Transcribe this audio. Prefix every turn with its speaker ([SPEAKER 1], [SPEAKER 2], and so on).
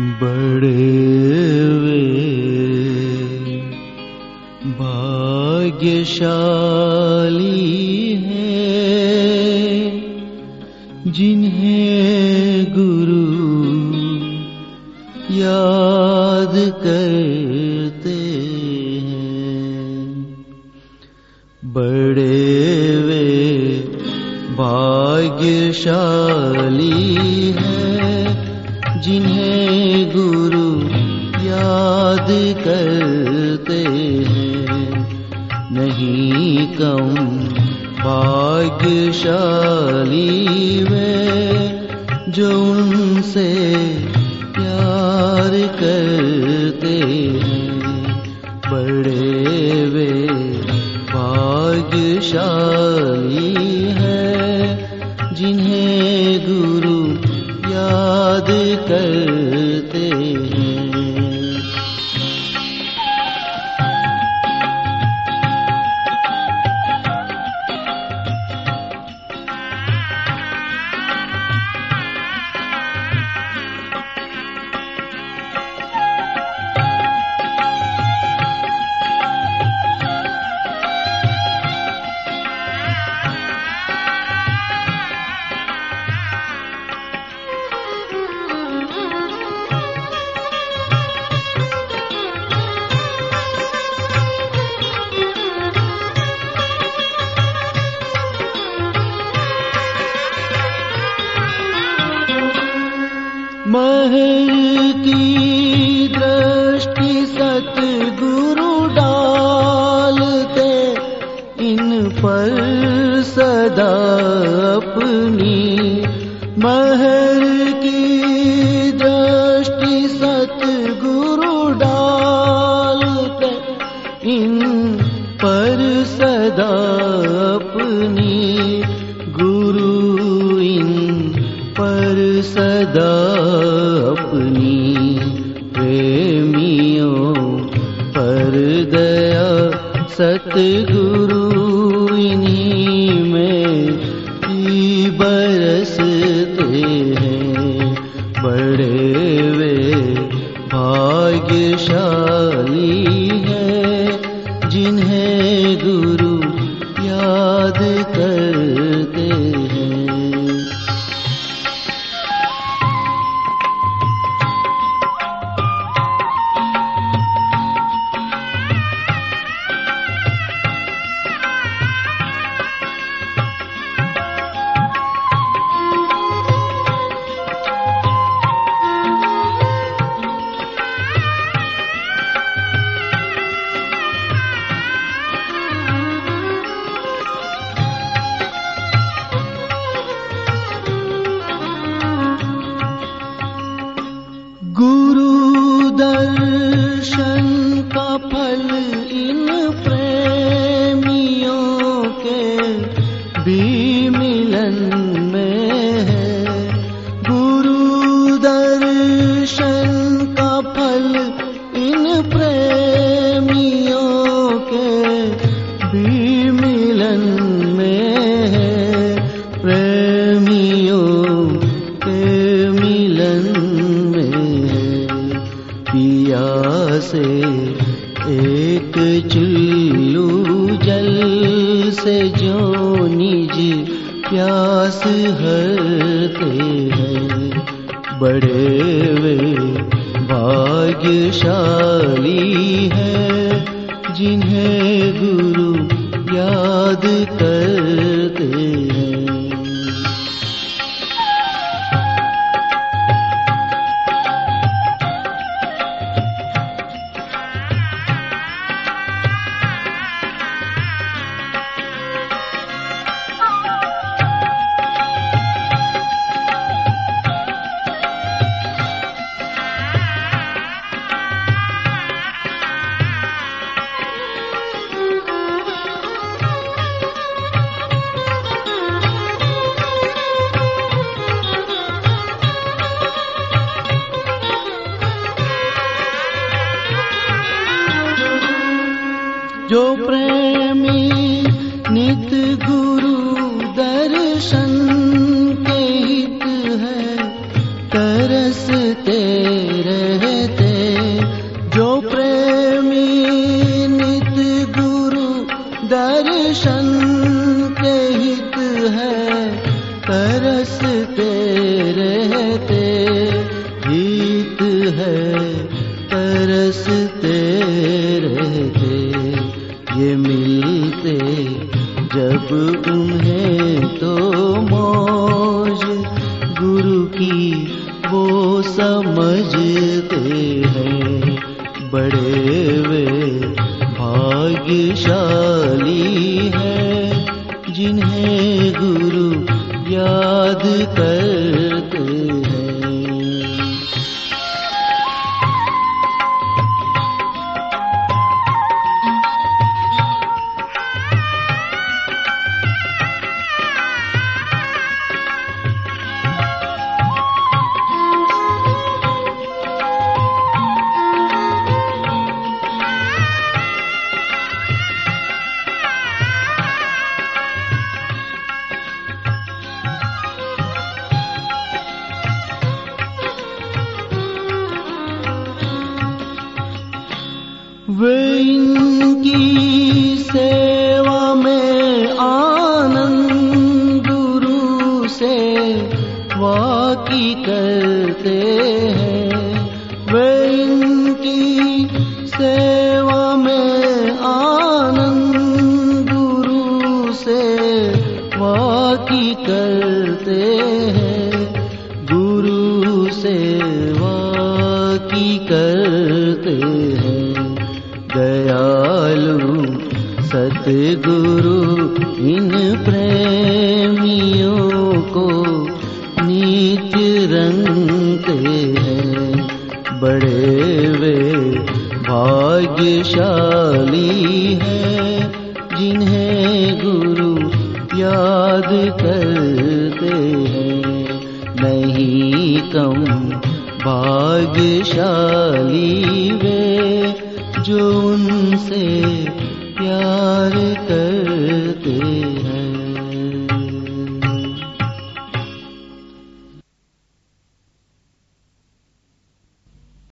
[SPEAKER 1] बड़े वे। भाग्यशाली हैं जिन्हें गुरु याद करते हैं। बड़े वे भाग्यशाली जिन्हें गुरु याद करते हैं। नहीं कम भाग्यशाली वे जो उनसे प्यार करते हैं। सतगुरु डालते इन पर सदा अपनी गुरु इन पर सदा अपनी प्रेमियों पर दया सतगुरु ಭಾಗ್ಯಶಾ दर्शन का पिया से, एक चुल्लू जल से जो निज प्यास हरते हैं। बड़े वे भाग्यशाली है, जिन्हें जो प्रेमी नित गुरु दर्शन के हित है तरसते रहते। जो प्रेमी नित गुरु दर्शन के हित है तरसते रहते। हित है तरसते रहते ये मिलते जब उन्हें तो मौज गुरु की वो समझते वे इनकी सेवा में आनंद गुरु से वाकी करते हैं। वे इनकी सेवा में आनंद गुरु से वाकी करते हैं। गुरु सेवा की करते हैं। सतगुरु इन प्रेमियों को नीच रंगते हैं। बड़े वे भाग्यशाली हैं, जिन्हें गुरु याद करते हैं। नहीं कम भाग्यशाली वे, जो उनसे प्यार कर